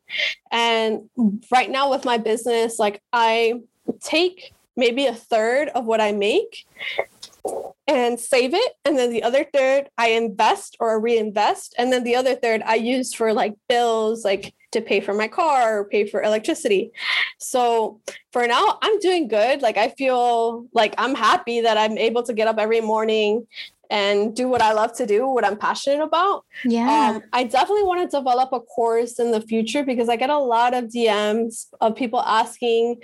Speaker 2: And right now with my business, like I take maybe a third of what I make and save it. And then the other third I invest or reinvest. And then the other third I use for like bills, like to pay for my car or pay for electricity. So for now, I'm doing good. Like I feel like I'm happy that I'm able to get up every morning and do what I love to do, what I'm passionate about.
Speaker 1: Yeah. Um,
Speaker 2: I definitely want to develop a course in the future because I get a lot of DMs of people asking,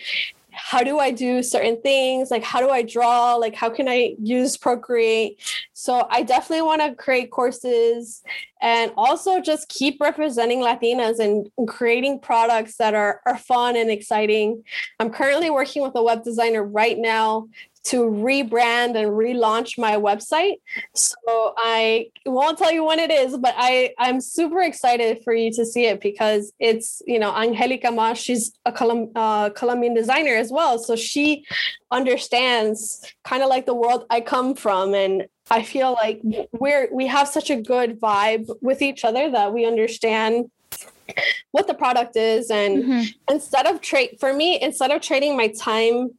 Speaker 2: how do I do certain things? Like, how do I draw? Like, how can I use Procreate? So, I definitely want to create courses and also just keep representing Latinas and creating products that are, are fun and exciting. I'm currently working with a web designer right now to rebrand and relaunch my website. So I won't tell you when it is, but I I'm super excited for you to see it because it's you know Angelica Mas. She's a Colum, uh, Colombian designer as well, so she understands kind of like the world I come from, and I feel like we're we have such a good vibe with each other that we understand what the product is and mm-hmm. instead of trade for me instead of trading my time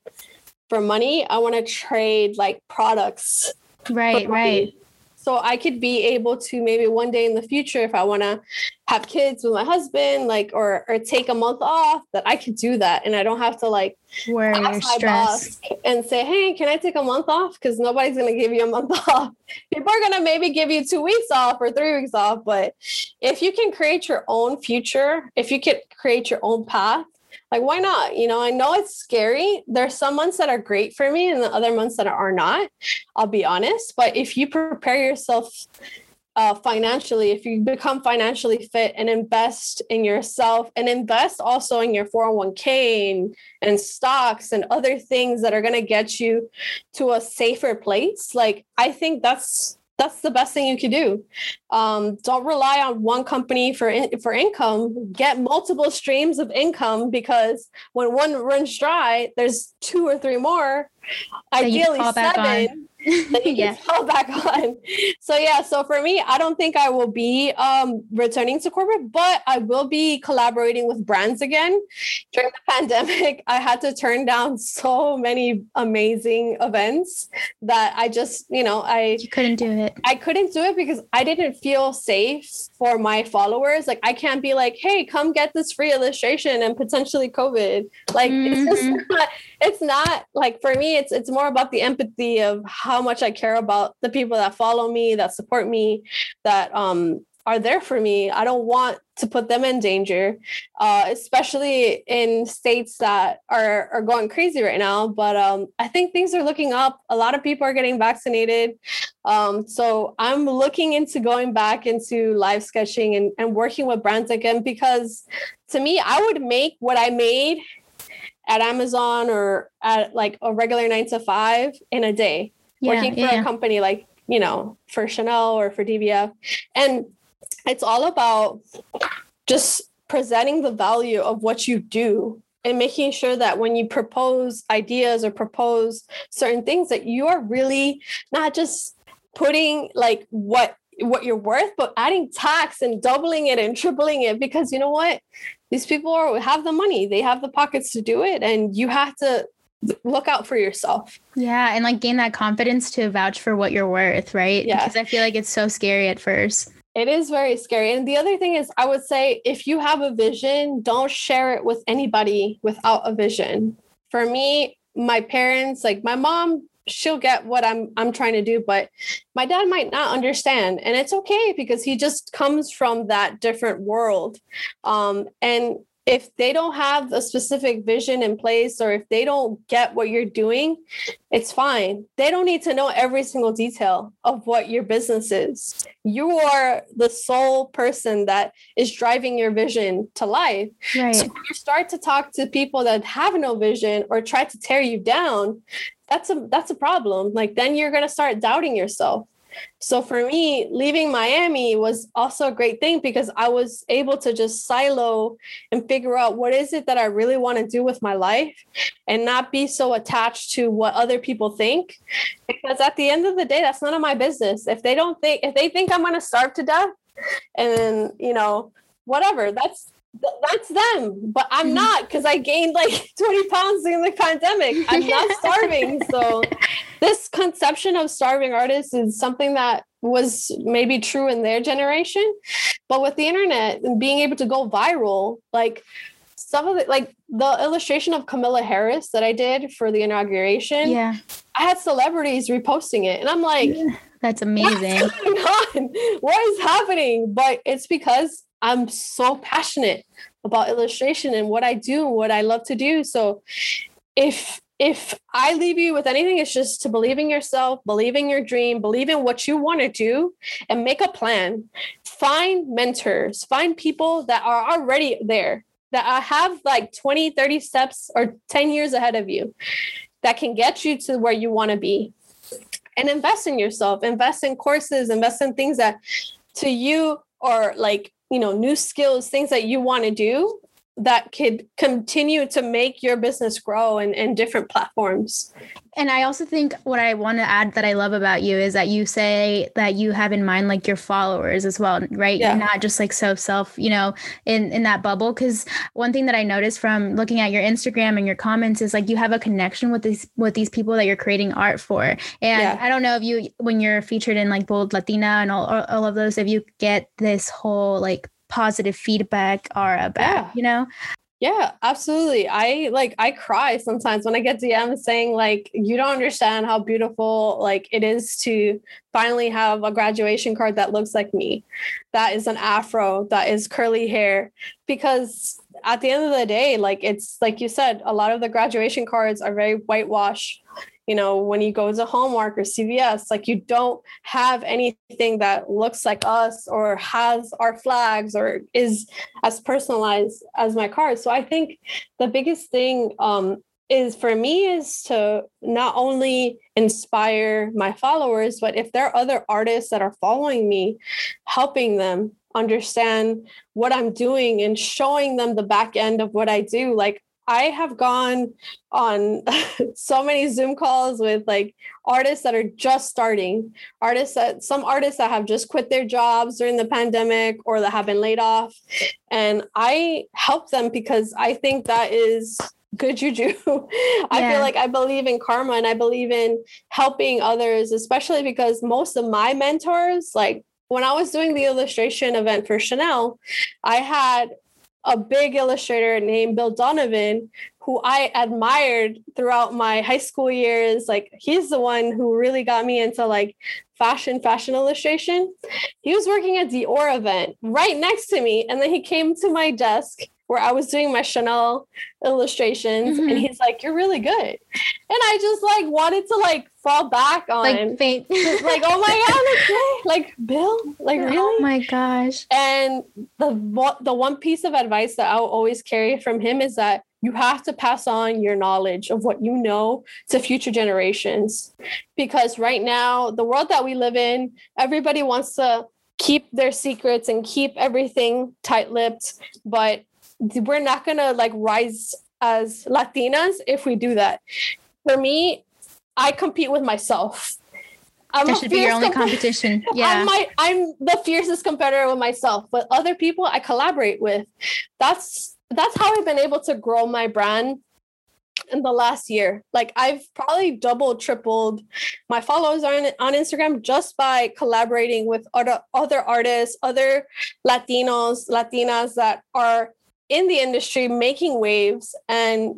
Speaker 2: for money, I want to trade like products.
Speaker 1: Right, right.
Speaker 2: So I could be able to maybe one day in the future, if I want to have kids with my husband, like or or take a month off, that I could do that, and I don't have to like
Speaker 1: worry or stress
Speaker 2: and say, "Hey, can I take a month off?" Because nobody's gonna give you a month off. People are gonna maybe give you two weeks off or three weeks off, but if you can create your own future, if you can create your own path, like why not? You know i know it's scary. There's some months that are great for me and the other months that are not i'll be honest. But if you prepare yourself uh, financially if you become financially fit and invest in yourself and invest also in your 401k and, and stocks and other things that are going to get you to a safer place like i think that's that's the best thing you can do. Um, don't rely on one company for in, for income. Get multiple streams of income because when one runs dry, there's two or three more. Ideally, seven that you yeah. fall back on. So yeah, so for me, I don't think I will be um, returning to corporate, but I will be collaborating with brands again. During the pandemic, I had to turn down so many amazing events that I just, you know, I
Speaker 1: you couldn't do it.
Speaker 2: I couldn't do it because I didn't feel safe for my followers. Like I can't be like, hey, come get this free illustration and potentially COVID. Like mm-hmm. it's just mm-hmm. not, it's not like for me, it's it's more about the empathy of how how much I care about the people that follow me, that support me, that um, are there for me. I don't want to put them in danger, uh, especially in states that are, are going crazy right now. But um, I think things are looking up. A lot of people are getting vaccinated. Um, so I'm looking into going back into live sketching and, and working with brands again because to me, I would make what I made at Amazon or at like a regular nine to five in a day yeah, working for yeah. a company like you know for chanel or for DVF and it's all about just presenting the value of what you do and making sure that when you propose ideas or propose certain things that you are really not just putting like what what you're worth but adding tax and doubling it and tripling it. Because you know what? These people are, have the money. They have the pockets to do it. And you have to look out for yourself
Speaker 1: yeah and like gain that confidence to vouch for what you're worth right
Speaker 2: yeah
Speaker 1: because i feel like it's so scary at first
Speaker 2: it is very scary. And the other thing is, I would say if you have a vision, don't share it with anybody without a vision. For me, my parents, like my mom, she'll get what I'm I'm trying to do, but my dad might not understand. And it's okay because he just comes from that different world. Um, and if they don't have a specific vision in place or if they don't get what you're doing, it's fine. They don't need to know every single detail of what your business is. You are the sole person that is driving your vision to life. Right. So when you start to talk to people that have no vision or try to tear you down, that's a that's a problem. Like then you're going to start doubting yourself. So for me, leaving Miami was also a great thing because I was able to just silo and figure out what is it that I really want to do with my life and not be so attached to what other people think. Because at the end of the day, that's none of my business. If they don't think, if they think I'm going to starve to death and then, you know, whatever, that's that's them but i'm mm-hmm. not because i gained like 20 pounds during the pandemic i'm not starving so this conception of starving artists is something that was maybe true in their generation but with the internet and being able to go viral like some of the like the illustration of Kamala Harris that i did for the inauguration
Speaker 1: yeah.
Speaker 2: I had celebrities reposting it and i'm like
Speaker 1: that's amazing.
Speaker 2: what is happening? But it's because I'm so passionate about illustration and what I do, and what I love to do. So if if I leave you with anything, it's just to believe in yourself, believe in your dream, believe in what you want to do, and make a plan. Find mentors, find people that are already there, that have like 20, 30 steps or 10 years ahead of you that can get you to where you want to be. And invest in yourself, invest in courses, invest in things that to you are like you know new skills things that you want to do that could continue to make your business grow in, in different platforms
Speaker 1: and I also think what I want to add that I love about you is that you say that you have in mind like your followers as well, right? Yeah. You're not just like so self, you know, in in that bubble. Because one thing that I noticed from looking at your Instagram and your comments is like you have a connection with these with these people that you're creating art for. And yeah. I don't know if you when you're featured in like Bold Latina and all all of those, if you get this whole like positive feedback aura back, yeah. you know?
Speaker 2: Yeah, absolutely. I like I cry sometimes when I get DMs saying like you don't understand how beautiful like it is to finally have a graduation card that looks like me. That is an afro, that is curly hair because at the end of the day like it's like you said a lot of the graduation cards are very whitewash you know, when you go to Hallmark or CVS, like you don't have anything that looks like us or has our flags or is as personalized as my card. So I think the biggest thing um, is for me is to not only inspire my followers, but if there are other artists that are following me, helping them understand what I'm doing and showing them the back end of what I do. Like I have gone on so many Zoom calls with like artists that are just starting, artists that some artists that have just quit their jobs during the pandemic or that have been laid off. And I help them because I think that is good juju. I yeah. feel like I believe in karma and I believe in helping others, especially because most of my mentors, like when I was doing the illustration event for Chanel, I had a big illustrator named Bill Donovan, who I admired throughout my high school years. Like he's the one who really got me into like fashion, fashion illustration. He was working at Dior event right next to me. And then he came to my desk where I was doing my Chanel illustrations mm-hmm. and he's like, You're really good. And I just like wanted to like fall back on
Speaker 1: like faint.
Speaker 2: like, oh my god, like, like Bill, like oh really? Oh
Speaker 1: my gosh.
Speaker 2: And the the one piece of advice that I'll always carry from him is that you have to pass on your knowledge of what you know to future generations because right now the world that we live in everybody wants to keep their secrets and keep everything tight-lipped but we're not gonna like rise as latinas if we do that for me i compete with myself
Speaker 1: I'm that should be your only competition. Yeah.
Speaker 2: I'm, my, I'm the fiercest competitor with myself, but other people I collaborate with. That's that's how I've been able to grow my brand in the last year. Like I've probably doubled, tripled my followers on on Instagram just by collaborating with other other artists, other Latinos, Latinas that are in the industry making waves and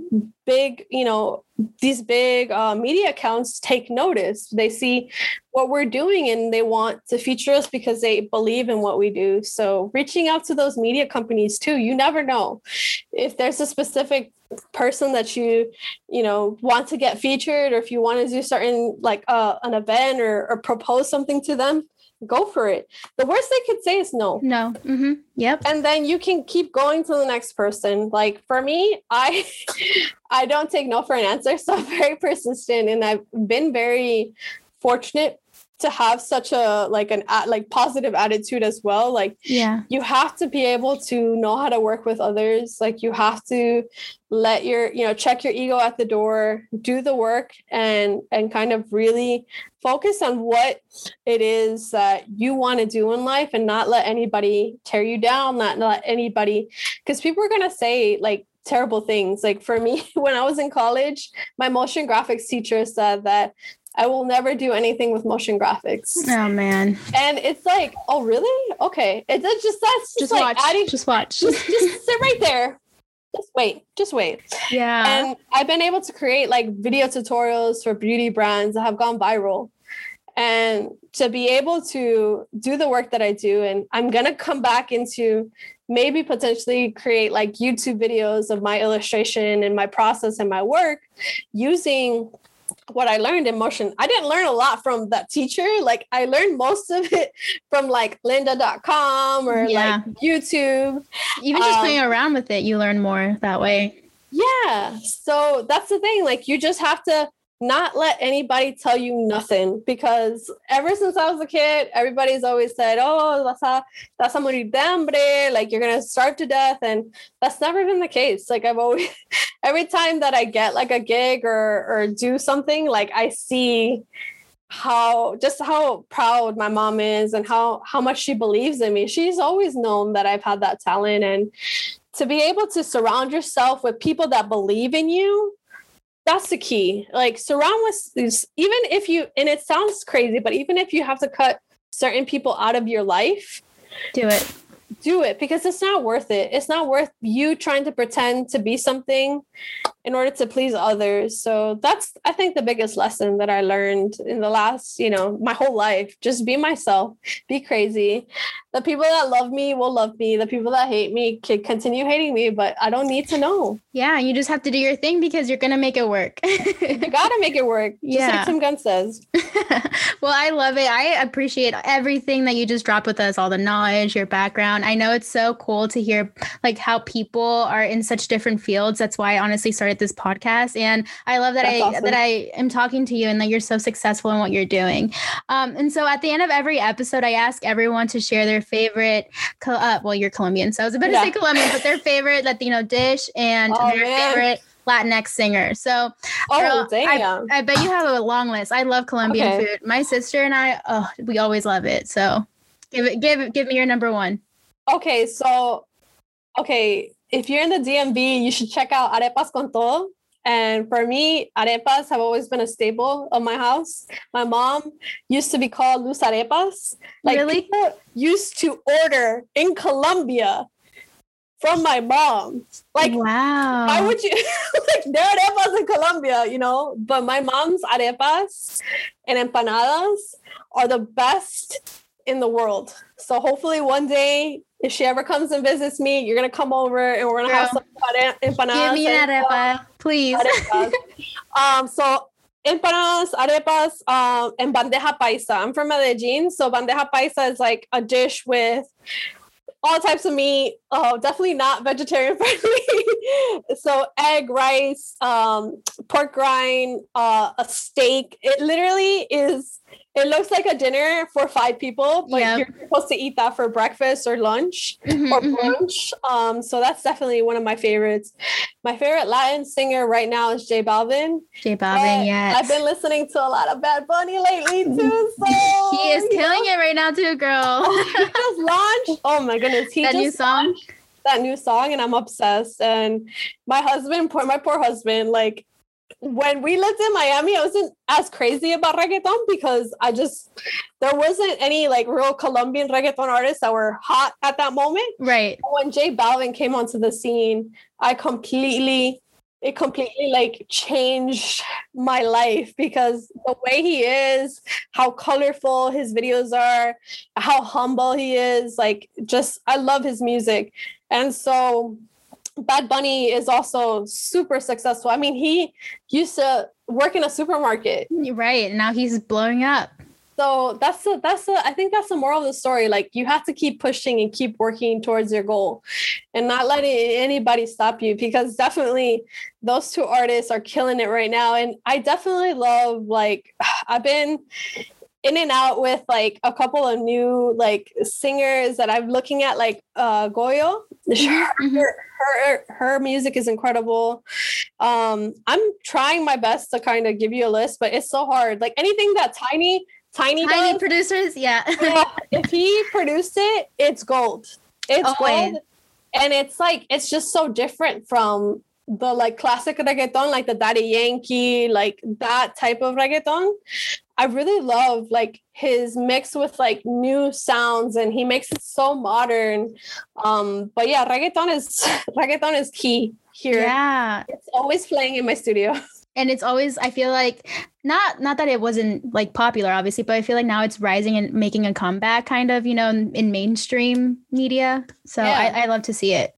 Speaker 2: big you know these big uh, media accounts take notice. They see what we're doing and they want to feature us because they believe in what we do. So reaching out to those media companies too you never know. If there's a specific person that you you know want to get featured or if you want to do certain like uh, an event or, or propose something to them go for it. The worst they could say is no.
Speaker 1: No. Mm-hmm. Yep.
Speaker 2: And then you can keep going to the next person. Like for me, I I don't take no for an answer. So I'm very persistent and I've been very fortunate to have such a like an like positive attitude as well. Like
Speaker 1: yeah.
Speaker 2: you have to be able to know how to work with others. Like you have to let your you know check your ego at the door do the work and and kind of really focus on what it is that you want to do in life and not let anybody tear you down not let anybody because people are going to say like terrible things like for me when i was in college my motion graphics teacher said that I will never do anything with motion graphics.
Speaker 1: Oh man.
Speaker 2: And it's like, oh really? Okay. It's just that's just, just like
Speaker 1: watch.
Speaker 2: adding
Speaker 1: just watch.
Speaker 2: Just, just sit right there. Just wait. Just wait.
Speaker 1: Yeah.
Speaker 2: And I've been able to create like video tutorials for beauty brands that have gone viral. And to be able to do the work that I do, and I'm gonna come back into maybe potentially create like YouTube videos of my illustration and my process and my work using what I learned in motion. I didn't learn a lot from that teacher. Like I learned most of it from like lynda.com or yeah. like YouTube.
Speaker 1: Even just um, playing around with it, you learn more that way.
Speaker 2: Yeah. So that's the thing. Like you just have to not let anybody tell you nothing because ever since I was a kid, everybody's always said, "Oh, that's a that's a morir de hambre," like you're gonna starve to death, and that's never been the case. Like I've always, every time that I get like a gig or or do something, like I see how just how proud my mom is and how how much she believes in me. She's always known that I've had that talent and to be able to surround yourself with people that believe in you that's the key. Like surround with even if you and it sounds crazy, but even if you have to cut certain people out of your life,
Speaker 1: do it.
Speaker 2: Do it because it's not worth it. It's not worth you trying to pretend to be something in order to please others. So that's I think the biggest lesson that I learned in the last, you know, my whole life. Just be myself, be crazy. The people that love me will love me. The people that hate me can continue hating me, but I don't need to know.
Speaker 1: Yeah, you just have to do your thing because you're gonna make it work.
Speaker 2: you gotta make it work. Just yeah. like Tim Gunn says.
Speaker 1: well, I love it. I appreciate everything that you just dropped with us, all the knowledge, your background. I know it's so cool to hear like how people are in such different fields. That's why I honestly started this podcast. And I love that That's I awesome. that I am talking to you and that you're so successful in what you're doing. Um, and so at the end of every episode, I ask everyone to share their favorite. Uh, well, you're Colombian, so I was about to yeah. say Colombian, but their favorite Latino dish and oh, their man. favorite Latinx singer. So,
Speaker 2: oh girl, damn,
Speaker 1: I, I, bet you have a long list. I love Colombian okay. food. My sister and I, oh, we always love it. So, give it, give, give me your number one.
Speaker 2: Okay, so, okay, if you're in the DMV, you should check out Arepas con Todo. And for me, arepas have always been a staple of my house. My mom used to be called Luz Arepas. Like really? people used to order in Colombia from my mom. Like,
Speaker 1: wow.
Speaker 2: Why would you like there are arepas in Colombia, you know? But my mom's arepas and empanadas are the best in the world. So hopefully one day, if she ever comes and visits me, you're gonna come over and we're gonna Girl. have some empanadas.
Speaker 1: Give me an arepa, please.
Speaker 2: um, so empanadas, arepas, um, and bandeja paisa. I'm from Medellin, so bandeja paisa is like a dish with all types of meat. Oh, definitely not vegetarian friendly. so egg, rice, um, pork rind, uh, a steak. It literally is it looks like a dinner for five people, but
Speaker 1: Yep.
Speaker 2: you're supposed to eat that for breakfast or lunch
Speaker 1: Mhm,
Speaker 2: or
Speaker 1: mhm.
Speaker 2: brunch. Um, so that's definitely one of my favorites. My favorite Latin singer right now is J Balvin.
Speaker 1: J Balvin, yes.
Speaker 2: I've been listening to a lot of Bad Bunny lately too. So
Speaker 1: he is killing it right now too, girl.
Speaker 2: he just launched. Oh my goodness, he
Speaker 1: that new song.
Speaker 2: that new song, and I'm obsessed. And my husband, poor my poor husband, like when we lived in Miami, I wasn't as crazy about reggaeton because I just there wasn't any like real Colombian reggaeton artists that were hot at that moment.
Speaker 1: Right.
Speaker 2: When J Balvin came onto the scene, I completely it completely like changed my life because the way he is, how colorful his videos are, how humble he is, like just I love his music. And so Bad Bunny is also super successful. I mean, he used to work in a supermarket.
Speaker 1: Right. Now he's blowing up.
Speaker 2: So that's the that's the I think that's the moral of the story. Like you have to keep pushing and keep working towards your goal and not letting anybody stop you because definitely those two artists are killing it right now. And I definitely love like I've been in and out with like a couple of new like singers that I'm looking at like uh Goyo.
Speaker 1: Mhm.
Speaker 2: Her, her her music is incredible. Um I'm trying my best to kind of give you a list, but it's so hard. Like anything that Tainy Tainy,
Speaker 1: Tainy
Speaker 2: does,
Speaker 1: producers, yeah.
Speaker 2: yeah, if he produced it, it's gold. It's
Speaker 1: Always.
Speaker 2: gold. And it's like it's just so different from the like classic reggaeton, like the Daddy Yankee, like that type of reggaeton. I really love like his mix with like new sounds and he makes it so modern. Um, but yeah, reggaeton is reggaeton is key here.
Speaker 1: yeah.
Speaker 2: It's always playing in my studio.
Speaker 1: And it's always I feel like not not that it wasn't like popular obviously, but I feel like now it's rising and making a comeback kind of, you know, in, in mainstream media. So
Speaker 2: Yeah.
Speaker 1: I, I love to see it.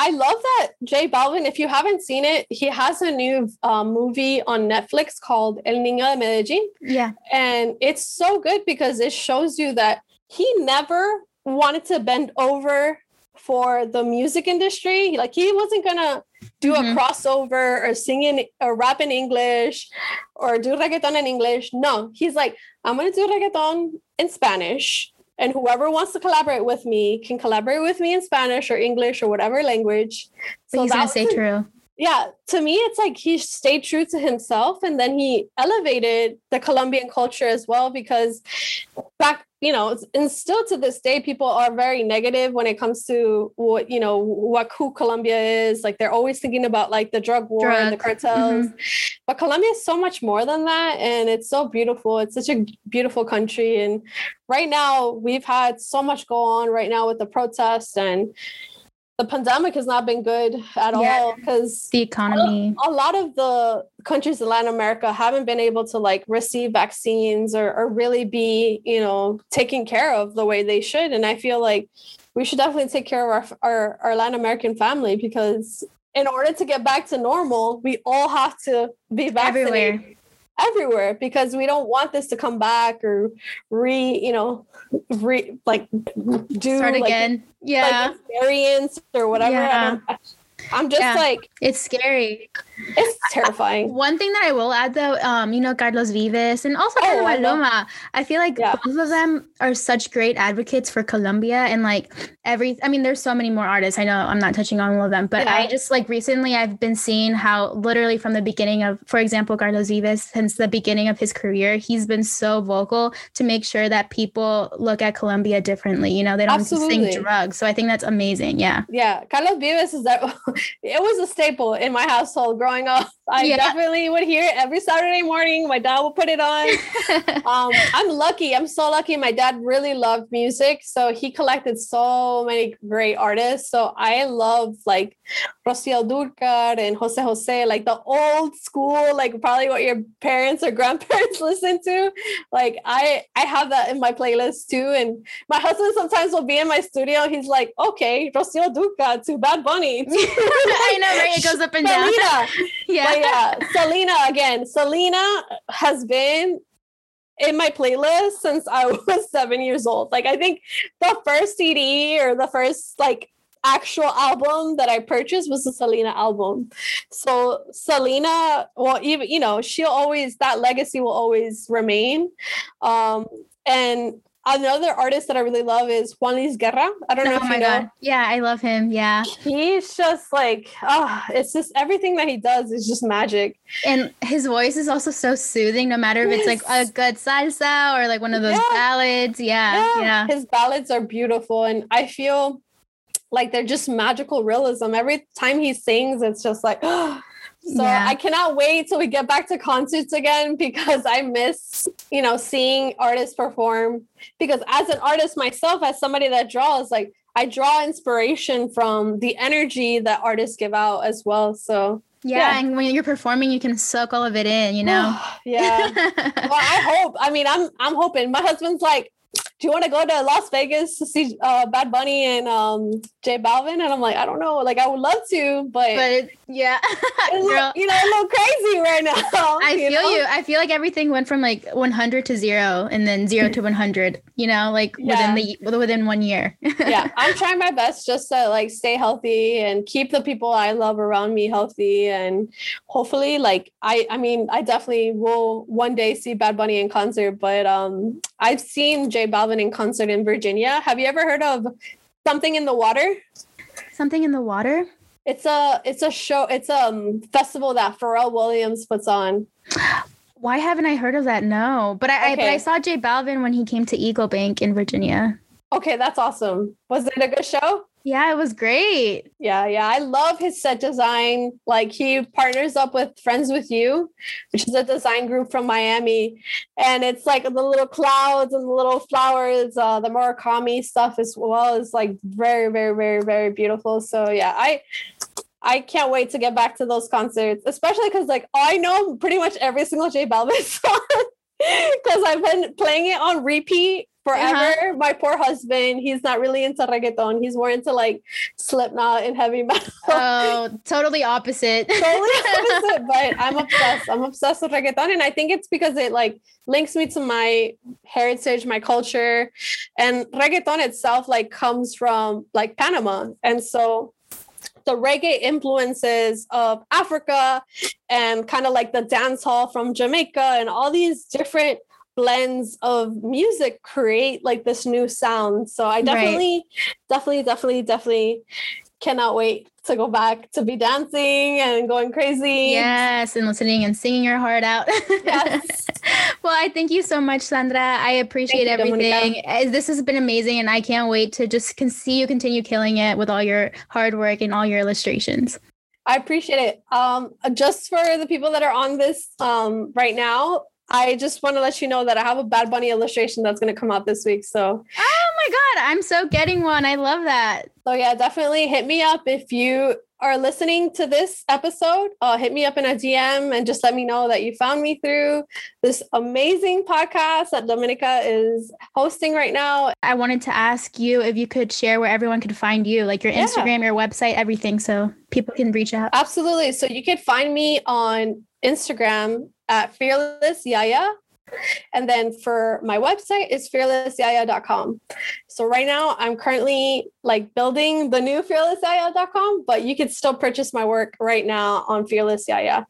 Speaker 2: I love that J Balvin. If you haven't seen it, he has a new uh, movie on Netflix called El Niño de Medellín,
Speaker 1: Yeah.
Speaker 2: and it's so good because it shows you that he never wanted to bend over for the music industry. Like he wasn't gonna do
Speaker 1: Mhm.
Speaker 2: a crossover or sing in or rap in English or do reggaeton in English. No, he's like, I'm gonna do reggaeton in Spanish. And whoever wants to collaborate with me can collaborate with me in Spanish or English or whatever language.
Speaker 1: But he's gonna stay
Speaker 2: was-
Speaker 1: true.
Speaker 2: yeah, to me, it's like he stayed true to himself and then he elevated the Colombian culture as well because back, you know, and still to this day, people are very negative when it comes to what, you know, what who Colombia is. Like they're always thinking about like the drug war and the
Speaker 1: Drug, mm-hmm.
Speaker 2: cartels. But Colombia is so much more than that. And it's so beautiful. It's such a beautiful country. And right now, we've had so much go on right now with the protests and the pandemic has not been good at
Speaker 1: Yeah.
Speaker 2: all because
Speaker 1: The economy.
Speaker 2: a lot of the countries in Latin America haven't been able to like receive vaccines or, or really be, you know, taken care of the way they should. And I feel like we should definitely take care of our, our, our Latin American family because in order to get back to normal, we all have to be vaccinated
Speaker 1: Everywhere.
Speaker 2: Everywhere because we don't want this to come back or re, you know, re like do
Speaker 1: Start
Speaker 2: like,
Speaker 1: again. Yeah.
Speaker 2: like variants or whatever.
Speaker 1: Yeah.
Speaker 2: don't- I'm just
Speaker 1: Yeah.
Speaker 2: like
Speaker 1: it's scary.
Speaker 2: It's terrifying.
Speaker 1: One thing that I will add though, um, you know, Carlos Vives and also
Speaker 2: Oh,
Speaker 1: Carlos
Speaker 2: I.
Speaker 1: I feel like
Speaker 2: Yeah.
Speaker 1: both of them are such great advocates for Colombia and like every I mean, there's so many more artists. I know I'm not touching on all of them, but I just like recently I've been seeing how literally from the beginning of, for example, Carlos Vives, since the beginning of his career, he's been so vocal to make sure that people look at Colombia differently. You know, they don't just think drugs. So I think that's amazing. Yeah.
Speaker 2: Yeah, Carlos Vives is that it was a staple in my household growing up. I
Speaker 1: Yeah.
Speaker 2: definitely would hear it every Saturday morning. My dad would put it on. um, I'm lucky. I'm so lucky. My dad really loved music, so he collected so many great artists. So I love like Rocío Dúrcal and Jose Jose, like the old school, like probably what your parents or grandparents listen to. Like I, I have that in my playlist too. And my husband sometimes will be in my studio. He's like, "Okay, Rocío Dúrcal to Bad Bunny."
Speaker 1: I know, right? It goes up and down. Yeah.
Speaker 2: But yeah, Selena again. Selena has been in my playlist since I was seven years old. Like I think the first CD or the first like actual album that I purchased was the Selena album. So Selena, well, even you know, she'll always that legacy will always remain. Um, and another artist that I really love is Juan Luis Guerra. I don't know oh if you know.
Speaker 1: Yeah, I love him. Yeah.
Speaker 2: He's just like, oh, it's just everything that he does is just magic.
Speaker 1: And his voice is also so soothing, no matter if yes. it's like a good salsa or like one of those yeah. ballads. Yeah, yeah. Yeah.
Speaker 2: His ballads are beautiful. And I feel like they're just magical realism. Every time he sings, it's just like, oh, so yeah. I cannot wait till we get back to concerts again because I miss, you know, seeing artists perform. Because as an artist myself, as somebody that draws, like I draw inspiration from the energy that artists give out as well. So
Speaker 1: yeah, yeah, and when you're performing, you can soak all of it in, you know.
Speaker 2: yeah. well, I hope. I mean, I'm I'm hoping. My husband's like, do you want to go to Las Vegas to see uh, Bad Bunny and um, J Balvin? And I'm like, I don't know. Like, I would love to, but,
Speaker 1: but yeah,
Speaker 2: look, you know, I'm a little crazy right now.
Speaker 1: I you feel know? you. I feel like everything went from like 100 to zero, and then zero to 100. You know, like yeah. within the within one year.
Speaker 2: yeah, I'm trying my best just to like stay healthy and keep the people I love around me healthy, and hopefully, like I, I mean, I definitely will one day see Bad Bunny in concert, but um, I've seen J Balvin in concert in Virginia. Have you ever heard of Something in the Water?
Speaker 1: Something in the Water?
Speaker 2: It's a it's a show. It's a um, festival that Pharrell Williams puts on.
Speaker 1: Why haven't I heard of that? No, but I, okay. I but I saw J Balvin when he came to Eagle Bank in Virginia.
Speaker 2: Okay, that's awesome. Was it a good show?
Speaker 1: Yeah, it was great.
Speaker 2: Yeah, yeah. I love his set design. Like he partners up with Friends with You, which is a design group from Miami. And it's like the little clouds and the little flowers, uh, the Murakami stuff as well is like very, very, very, very beautiful. So yeah, I I can't wait to get back to those concerts, especially because like I know pretty much every single J Balvin song because I've been playing it on repeat forever. Uh-huh. My poor husband, he's not really into reggaeton. He's more into like Slipknot and heavy metal.
Speaker 1: Oh, totally opposite.
Speaker 2: totally opposite. but I'm obsessed. I'm obsessed with reggaeton. And I think it's because it like links me to my heritage, my culture. And reggaeton itself like comes from like Panama. And so the reggae influences of Africa and kind of like the dance hall from Jamaica and all these different blends of music create like this new sound. So I definitely, right. definitely, definitely, definitely cannot wait to go back to be dancing and going crazy.
Speaker 1: Yes, and listening and singing your heart out. Yes. well, I thank you so much, Sandra. I appreciate everything. Eh, this has been amazing, and I can't wait to just can see you continue killing it with all your hard work and all your illustrations.
Speaker 2: I appreciate it. Um, just for the people that are on this um, right now, I just want to let you know that I have a Bad Bunny illustration that's going to come out this week. So,
Speaker 1: oh my God, I'm so getting one. I love that.
Speaker 2: So, yeah, definitely hit me up if you are listening to this episode. Uh, hit me up in a DM and just let me know that you found me through this amazing podcast that Dominica is hosting right now.
Speaker 1: I wanted to ask you if you could share where everyone could find you, like your Instagram, your website, everything, so people can reach out.
Speaker 2: Absolutely. So, you can find me on Instagram at Fearless Yaya. And then for my website, it's fearlessyaya.com. So right now I'm currently like building the new fearlessyaya.com, but you can still purchase my work right now on Fearless Yaya.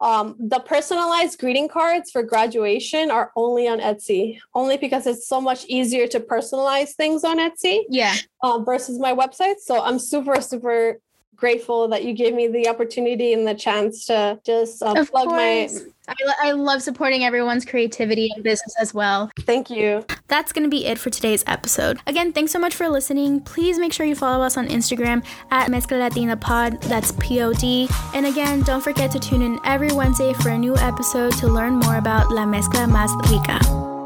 Speaker 2: Um, the personalized greeting cards for graduation are only on Etsy, only because it's so much easier to personalize things on Etsy.
Speaker 1: Yeah.
Speaker 2: Um, versus my website. So I'm super, super grateful that you gave me the opportunity and the chance to just uh, plug course. my
Speaker 1: I, I love supporting everyone's creativity and business as well.
Speaker 2: Thank you.
Speaker 1: That's going to be it for today's episode. Again, thanks so much for listening. Please make sure you follow us on Instagram at Mezcla Latina Pod. That's P O D. And again, don't forget to tune in every Wednesday for a new episode to learn more about La Mezcla Más Rica.